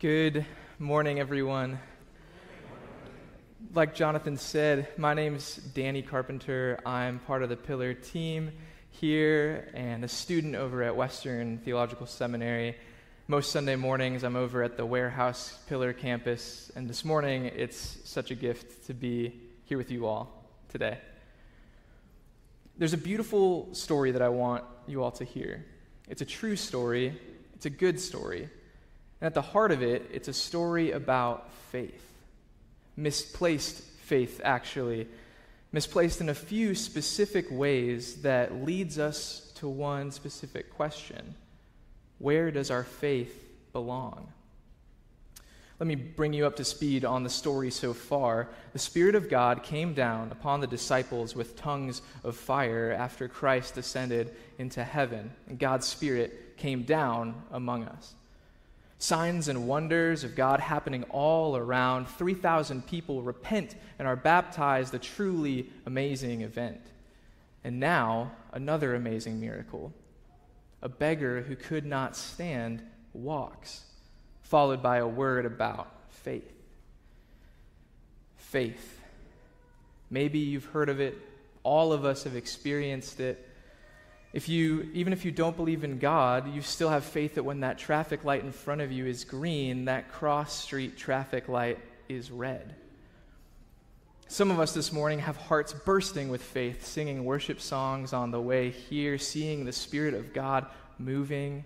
Good morning, everyone. Like Jonathan said, my name's Danny Carpenter. I'm part of the Pillar team here and a student over at Western Theological Seminary. Most Sunday mornings, I'm over at the Warehouse Pillar campus, and this morning, it's such a gift to be here with you all today. There's a beautiful story that I want you all to hear. It's a true story, it's a good story. And at the heart of it, it's a story about faith. Misplaced faith, actually. Misplaced in a few specific ways that leads us to one specific question Where does our faith belong? Let me bring you up to speed on the story so far. The Spirit of God came down upon the disciples with tongues of fire after Christ ascended into heaven, and God's Spirit came down among us signs and wonders of God happening all around. 3,000 people repent and are baptized, a truly amazing event. And now, another amazing miracle. A beggar who could not stand walks, followed by a word about faith. Faith. Maybe you've heard of it, all of us have experienced it. If you, even if you don't believe in God, you still have faith that when that traffic light in front of you is green, that cross street traffic light is red. Some of us this morning have hearts bursting with faith, singing worship songs on the way here, seeing the Spirit of God moving.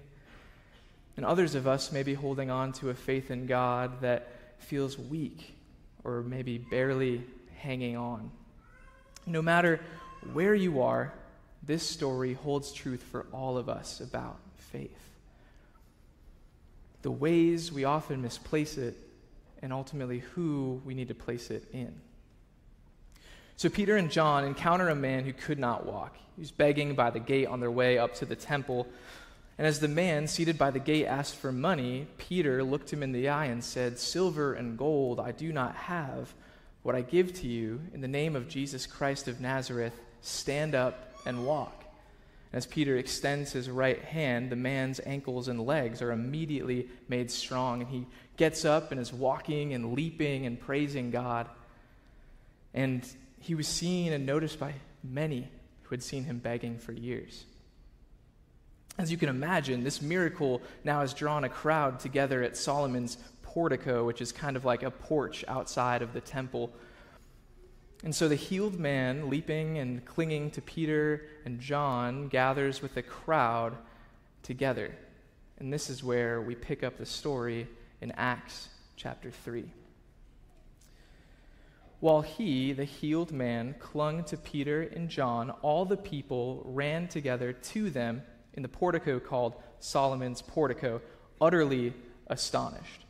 And others of us may be holding on to a faith in God that feels weak or maybe barely hanging on. No matter where you are, this story holds truth for all of us about faith. The ways we often misplace it, and ultimately who we need to place it in. So, Peter and John encounter a man who could not walk. He was begging by the gate on their way up to the temple. And as the man seated by the gate asked for money, Peter looked him in the eye and said, Silver and gold I do not have. What I give to you, in the name of Jesus Christ of Nazareth, stand up and walk. As Peter extends his right hand, the man's ankles and legs are immediately made strong, and he gets up and is walking and leaping and praising God. And he was seen and noticed by many who had seen him begging for years. As you can imagine, this miracle now has drawn a crowd together at Solomon's portico, which is kind of like a porch outside of the temple and so the healed man, leaping and clinging to Peter and John, gathers with the crowd together. And this is where we pick up the story in Acts chapter 3. While he, the healed man, clung to Peter and John, all the people ran together to them in the portico called Solomon's portico, utterly astonished.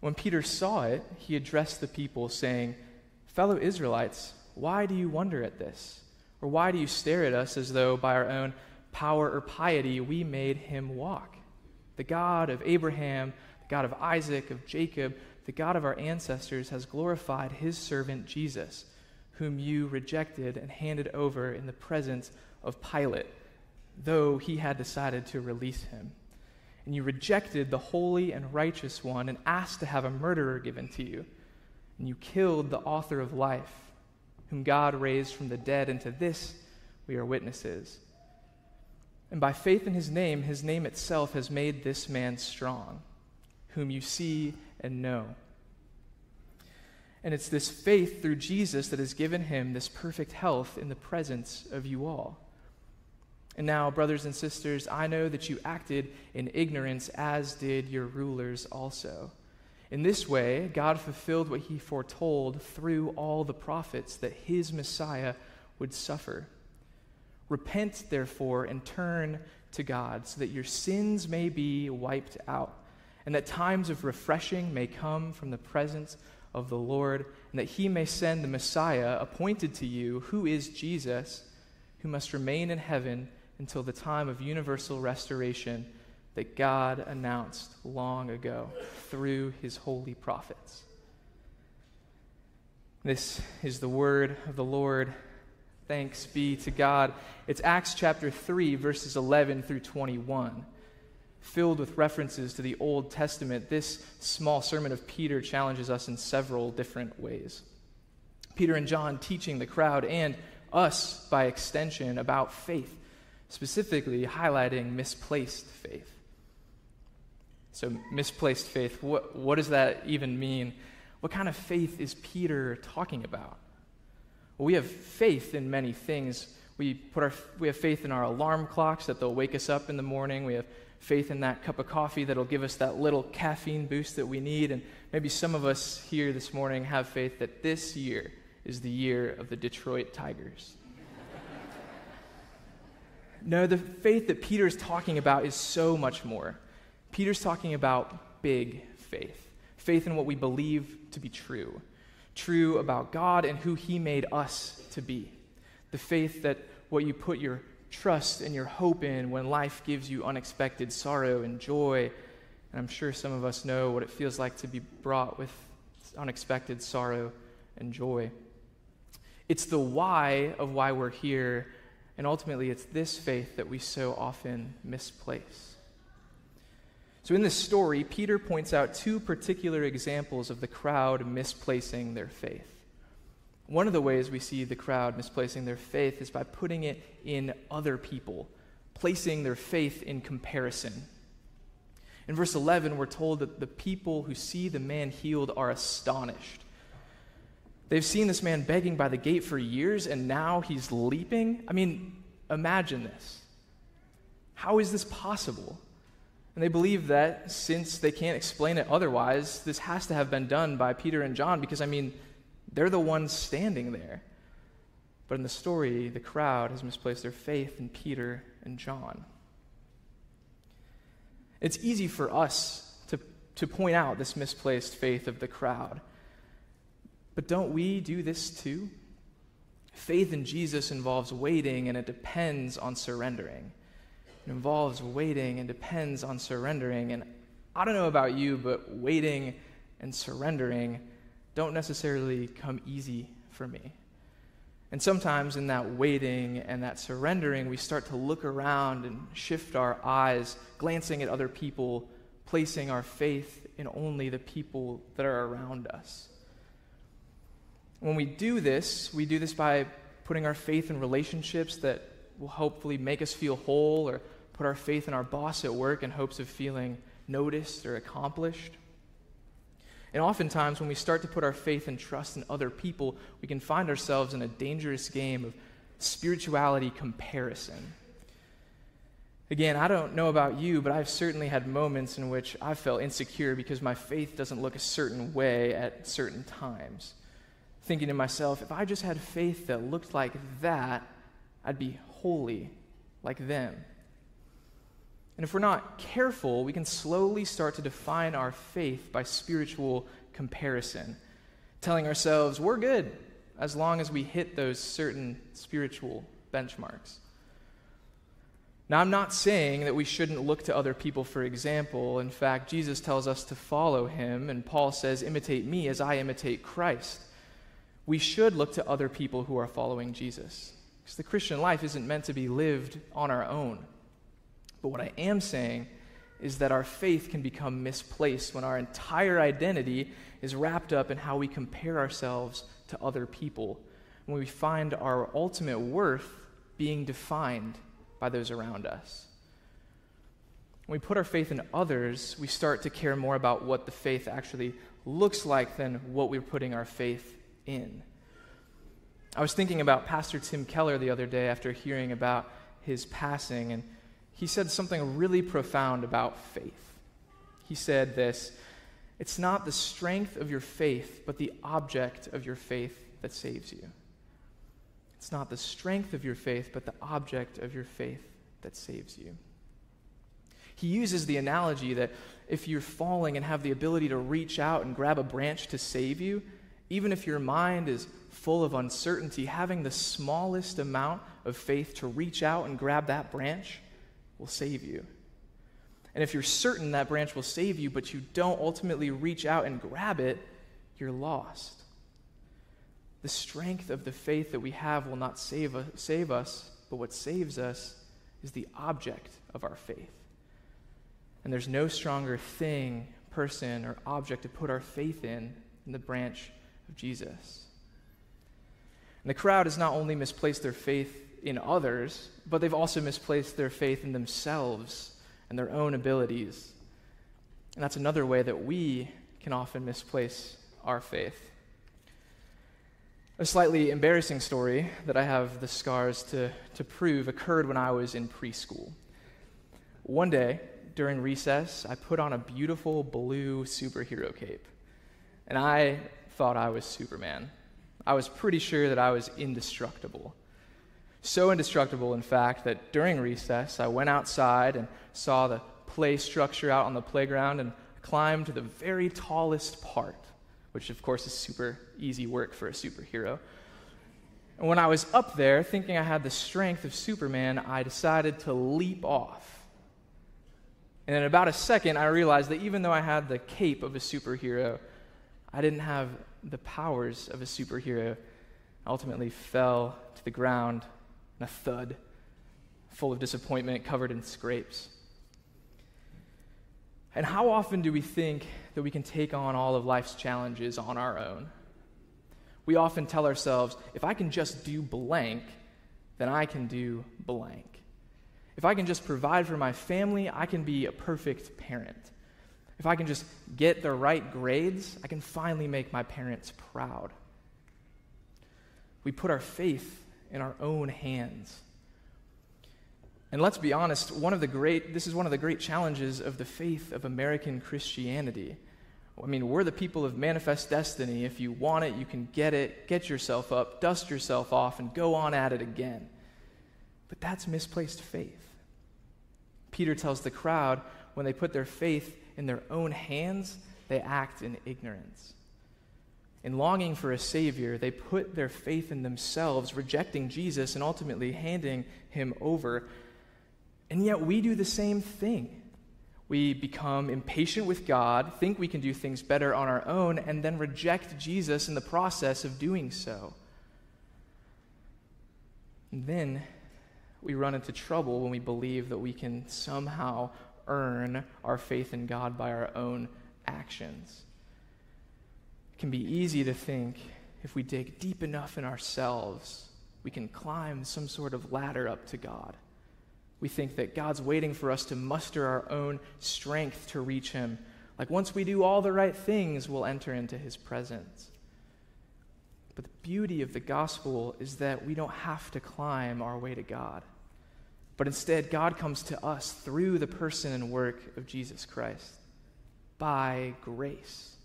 When Peter saw it, he addressed the people, saying, Fellow Israelites, why do you wonder at this? Or why do you stare at us as though by our own power or piety we made him walk? The God of Abraham, the God of Isaac, of Jacob, the God of our ancestors has glorified his servant Jesus, whom you rejected and handed over in the presence of Pilate, though he had decided to release him. And you rejected the holy and righteous one and asked to have a murderer given to you and you killed the author of life, whom God raised from the dead, and to this we are witnesses. And by faith in his name, his name itself has made this man strong, whom you see and know. And it's this faith through Jesus that has given him this perfect health in the presence of you all. And now, brothers and sisters, I know that you acted in ignorance, as did your rulers also. In this way, God fulfilled what he foretold through all the prophets that his Messiah would suffer. Repent, therefore, and turn to God, so that your sins may be wiped out, and that times of refreshing may come from the presence of the Lord, and that he may send the Messiah appointed to you, who is Jesus, who must remain in heaven until the time of universal restoration that God announced long ago through his holy prophets. This is the word of the Lord. Thanks be to God. It's Acts chapter 3, verses 11 through 21. filled with references to the Old Testament, this small sermon of Peter challenges us in several different ways. Peter and John teaching the crowd and us, by extension, about faith, specifically highlighting misplaced faith. So, misplaced faith, what, what does that even mean? What kind of faith is Peter talking about? Well, we have faith in many things. We, put our, we have faith in our alarm clocks that they'll wake us up in the morning. We have faith in that cup of coffee that'll give us that little caffeine boost that we need. And maybe some of us here this morning have faith that this year is the year of the Detroit Tigers. no, the faith that Peter's talking about is so much more. Peter's talking about big faith faith in what we believe to be true, true about God and who He made us to be. The faith that what you put your trust and your hope in when life gives you unexpected sorrow and joy. And I'm sure some of us know what it feels like to be brought with unexpected sorrow and joy. It's the why of why we're here, and ultimately, it's this faith that we so often misplace. So, in this story, Peter points out two particular examples of the crowd misplacing their faith. One of the ways we see the crowd misplacing their faith is by putting it in other people, placing their faith in comparison. In verse 11, we're told that the people who see the man healed are astonished. They've seen this man begging by the gate for years, and now he's leaping. I mean, imagine this. How is this possible? And they believe that since they can't explain it otherwise, this has to have been done by Peter and John, because, I mean, they're the ones standing there. But in the story, the crowd has misplaced their faith in Peter and John. It's easy for us to, to point out this misplaced faith of the crowd. But don't we do this too? Faith in Jesus involves waiting and it depends on surrendering. It involves waiting and depends on surrendering. And I don't know about you, but waiting and surrendering don't necessarily come easy for me. And sometimes in that waiting and that surrendering, we start to look around and shift our eyes, glancing at other people, placing our faith in only the people that are around us. When we do this, we do this by putting our faith in relationships that will hopefully make us feel whole, or put our faith in our boss at work in hopes of feeling noticed or accomplished. And oftentimes, when we start to put our faith and trust in other people, we can find ourselves in a dangerous game of spirituality comparison. Again, I don't know about you, but I've certainly had moments in which I felt insecure because my faith doesn't look a certain way at certain times. Thinking to myself, if I just had faith that looked like that, I'd be holy like them. And if we're not careful, we can slowly start to define our faith by spiritual comparison, telling ourselves we're good as long as we hit those certain spiritual benchmarks. Now, I'm not saying that we shouldn't look to other people for example. In fact, Jesus tells us to follow him, and Paul says, Imitate me as I imitate Christ. We should look to other people who are following Jesus. Because the Christian life isn't meant to be lived on our own. But what I am saying is that our faith can become misplaced when our entire identity is wrapped up in how we compare ourselves to other people, when we find our ultimate worth being defined by those around us. When we put our faith in others, we start to care more about what the faith actually looks like than what we're putting our faith in. I was thinking about Pastor Tim Keller the other day after hearing about his passing, and he said something really profound about faith. He said this It's not the strength of your faith, but the object of your faith that saves you. It's not the strength of your faith, but the object of your faith that saves you. He uses the analogy that if you're falling and have the ability to reach out and grab a branch to save you, even if your mind is full of uncertainty, having the smallest amount of faith to reach out and grab that branch will save you. And if you're certain that branch will save you, but you don't ultimately reach out and grab it, you're lost. The strength of the faith that we have will not save us, save us, but what saves us is the object of our faith. And there's no stronger thing, person, or object to put our faith in than the branch of Jesus. And the crowd has not only misplaced their faith in others, but they've also misplaced their faith in themselves and their own abilities. And that's another way that we can often misplace our faith. A slightly embarrassing story that I have the scars to, to prove occurred when I was in preschool. One day, during recess, I put on a beautiful blue superhero cape. And I thought I was Superman. I was pretty sure that I was indestructible. So indestructible, in fact, that during recess, I went outside and saw the play structure out on the playground and climbed to the very tallest part, which, of course, is super easy work for a superhero. And when I was up there, thinking I had the strength of Superman, I decided to leap off. And in about a second, I realized that even though I had the cape of a superhero, I didn't have the powers of a superhero. I ultimately fell to the ground in a thud, full of disappointment, covered in scrapes. And how often do we think that we can take on all of life's challenges on our own? We often tell ourselves, if I can just do blank, then I can do blank. If I can just provide for my family, I can be a perfect parent. If I can just get the right grades, I can finally make my parents proud. We put our faith in our own hands. And let's be honest, one of the great this is one of the great challenges of the faith of American Christianity. I mean, we're the people of manifest destiny. If you want it, you can get it, get yourself up, dust yourself off, and go on at it again. But that's misplaced faith. Peter tells the crowd when they put their faith in their own hands, they act in ignorance. In longing for a Savior, they put their faith in themselves, rejecting Jesus and ultimately handing him over. And yet we do the same thing. We become impatient with God, think we can do things better on our own, and then reject Jesus in the process of doing so. And then we run into trouble when we believe that we can somehow earn our faith in God by our own actions. It can be easy to think if we dig deep enough in ourselves, we can climb some sort of ladder up to God. We think that God's waiting for us to muster our own strength to reach Him. Like once we do all the right things, we'll enter into His presence. But the beauty of the gospel is that we don't have to climb our way to God. But instead, God comes to us through the person and work of Jesus Christ by grace.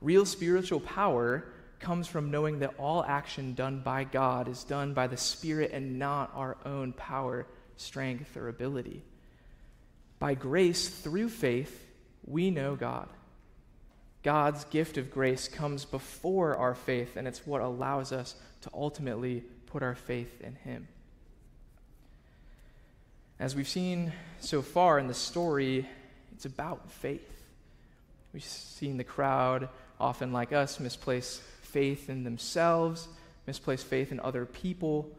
Real spiritual power comes from knowing that all action done by God is done by the Spirit and not our own power, strength, or ability. By grace, through faith, we know God. God's gift of grace comes before our faith, and it's what allows us to ultimately put our faith in Him. As we've seen so far in the story, it's about faith. We've seen the crowd, often like us, misplace faith in themselves, misplace faith in other people.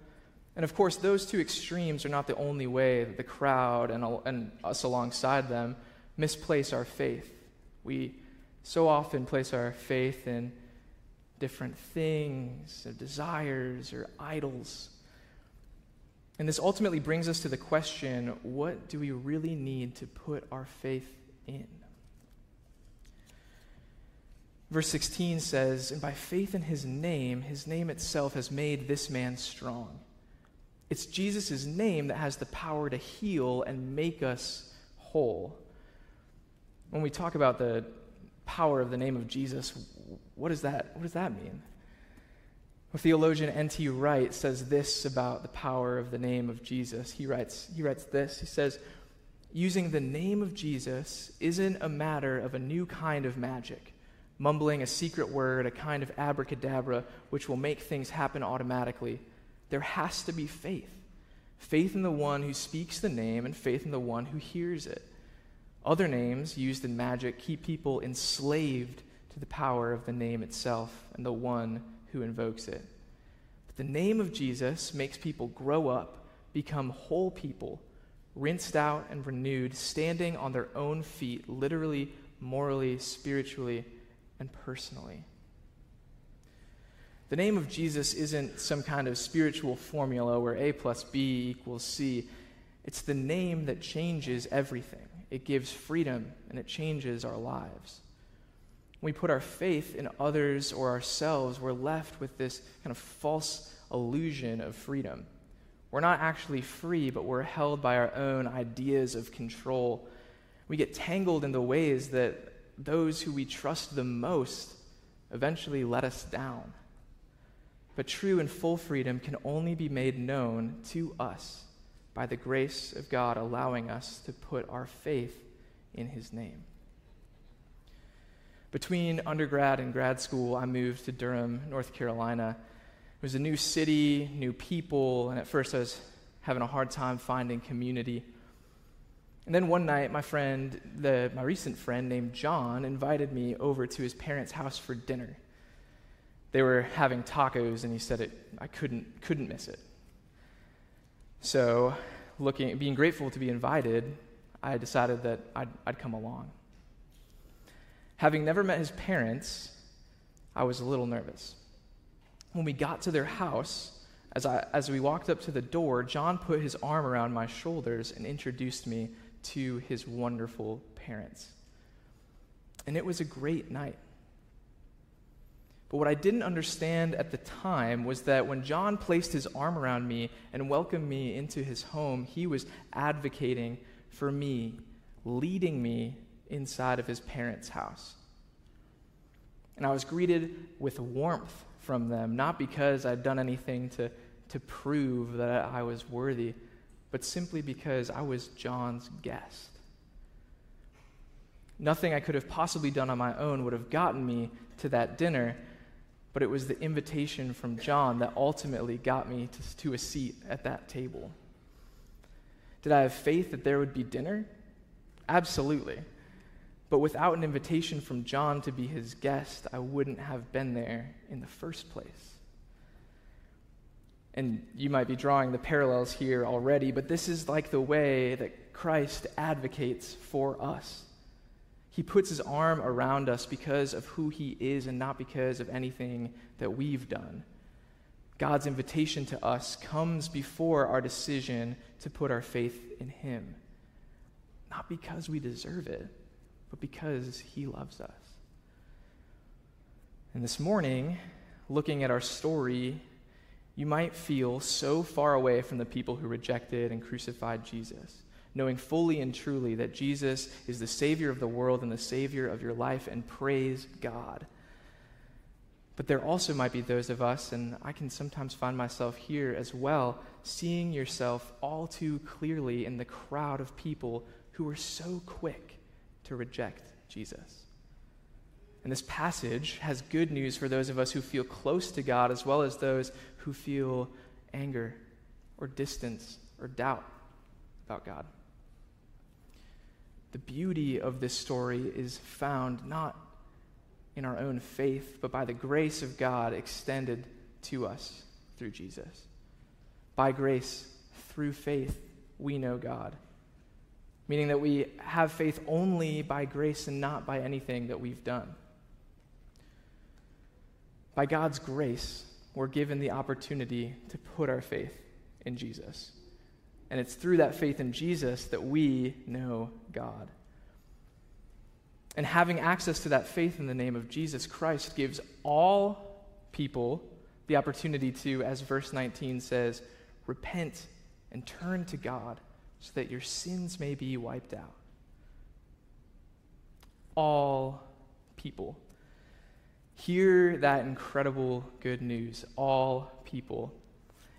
And of course, those two extremes are not the only way that the crowd and, and us alongside them misplace our faith. We so often place our faith in different things, or desires, or idols. And this ultimately brings us to the question what do we really need to put our faith in? Verse 16 says, And by faith in his name, his name itself has made this man strong. It's Jesus' name that has the power to heal and make us whole. When we talk about the power of the name of Jesus, what does that, what does that mean? Well, theologian N.T. Wright says this about the power of the name of Jesus. He writes, he writes this. He says, Using the name of Jesus isn't a matter of a new kind of magic, mumbling a secret word, a kind of abracadabra, which will make things happen automatically. There has to be faith faith in the one who speaks the name and faith in the one who hears it. Other names used in magic keep people enslaved to the power of the name itself and the one who invokes it. But the name of Jesus makes people grow up, become whole people, rinsed out and renewed, standing on their own feet, literally, morally, spiritually, and personally. The name of Jesus isn't some kind of spiritual formula where A plus B equals C. It's the name that changes everything. It gives freedom and it changes our lives. When we put our faith in others or ourselves, we're left with this kind of false illusion of freedom. We're not actually free, but we're held by our own ideas of control. We get tangled in the ways that those who we trust the most eventually let us down. But true and full freedom can only be made known to us by the grace of God allowing us to put our faith in His name. Between undergrad and grad school, I moved to Durham, North Carolina. It was a new city, new people, and at first I was having a hard time finding community. And then one night, my friend, the, my recent friend named John, invited me over to his parents' house for dinner. They were having tacos, and he said it, I couldn't, couldn't miss it. So, looking, being grateful to be invited, I decided that I'd, I'd come along. Having never met his parents, I was a little nervous. When we got to their house, as, I, as we walked up to the door, John put his arm around my shoulders and introduced me to his wonderful parents. And it was a great night. But what I didn't understand at the time was that when John placed his arm around me and welcomed me into his home, he was advocating for me, leading me inside of his parents' house. And I was greeted with warmth from them, not because I'd done anything to, to prove that I was worthy, but simply because I was John's guest. Nothing I could have possibly done on my own would have gotten me to that dinner, but it was the invitation from John that ultimately got me to, to a seat at that table. Did I have faith that there would be dinner? Absolutely. But without an invitation from John to be his guest, I wouldn't have been there in the first place. And you might be drawing the parallels here already, but this is like the way that Christ advocates for us. He puts his arm around us because of who he is and not because of anything that we've done. God's invitation to us comes before our decision to put our faith in him, not because we deserve it but because He loves us. And this morning, looking at our story, you might feel so far away from the people who rejected and crucified Jesus, knowing fully and truly that Jesus is the Savior of the world and the Savior of your life, and praise God. But there also might be those of us, and I can sometimes find myself here as well, seeing yourself all too clearly in the crowd of people who are so quick to reject Jesus. And this passage has good news for those of us who feel close to God as well as those who feel anger or distance or doubt about God. The beauty of this story is found not in our own faith, but by the grace of God extended to us through Jesus. By grace, through faith, we know God meaning that we have faith only by grace and not by anything that we've done. By God's grace, we're given the opportunity to put our faith in Jesus. And it's through that faith in Jesus that we know God. And having access to that faith in the name of Jesus Christ gives all people the opportunity to, as verse 19 says, repent and turn to God so that your sins may be wiped out. All people. Hear that incredible good news. All people.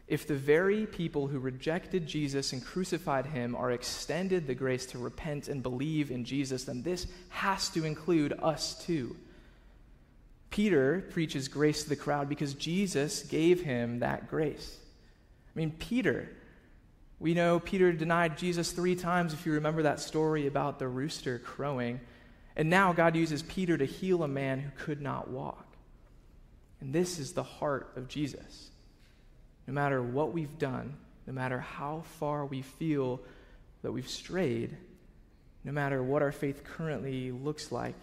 If the very people who rejected Jesus and crucified him are extended the grace to repent and believe in Jesus, then this has to include us too. Peter preaches grace to the crowd because Jesus gave him that grace. I mean, Peter, we know Peter denied Jesus three times, if you remember that story about the rooster crowing. And now God uses Peter to heal a man who could not walk. And this is the heart of Jesus. No matter what we've done, no matter how far we feel that we've strayed, no matter what our faith currently looks like,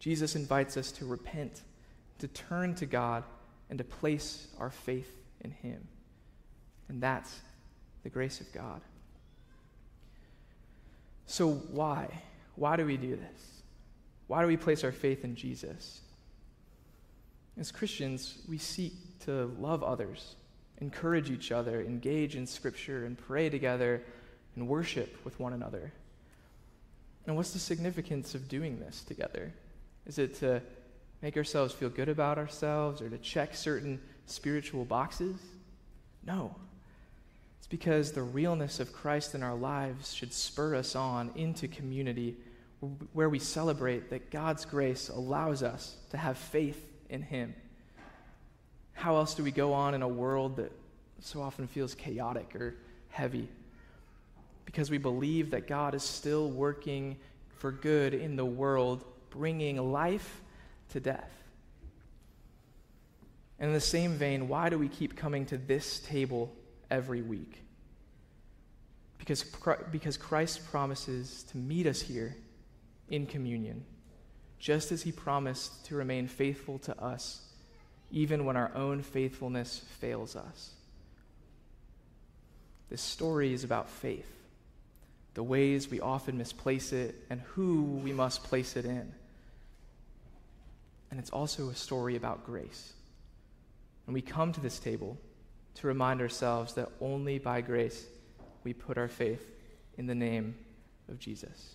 Jesus invites us to repent, to turn to God, and to place our faith in Him. And that's the grace of God. So, why? Why do we do this? Why do we place our faith in Jesus? As Christians, we seek to love others, encourage each other, engage in Scripture, and pray together and worship with one another. And what's the significance of doing this together? Is it to make ourselves feel good about ourselves or to check certain spiritual boxes? No. It's because the realness of Christ in our lives should spur us on into community where we celebrate that God's grace allows us to have faith in Him. How else do we go on in a world that so often feels chaotic or heavy? Because we believe that God is still working for good in the world, bringing life to death. And in the same vein, why do we keep coming to this table every week? Because, because Christ promises to meet us here in communion, just as he promised to remain faithful to us, even when our own faithfulness fails us. This story is about faith, the ways we often misplace it, and who we must place it in. And it's also a story about grace. And we come to this table to remind ourselves that only by grace we put our faith in the name of Jesus.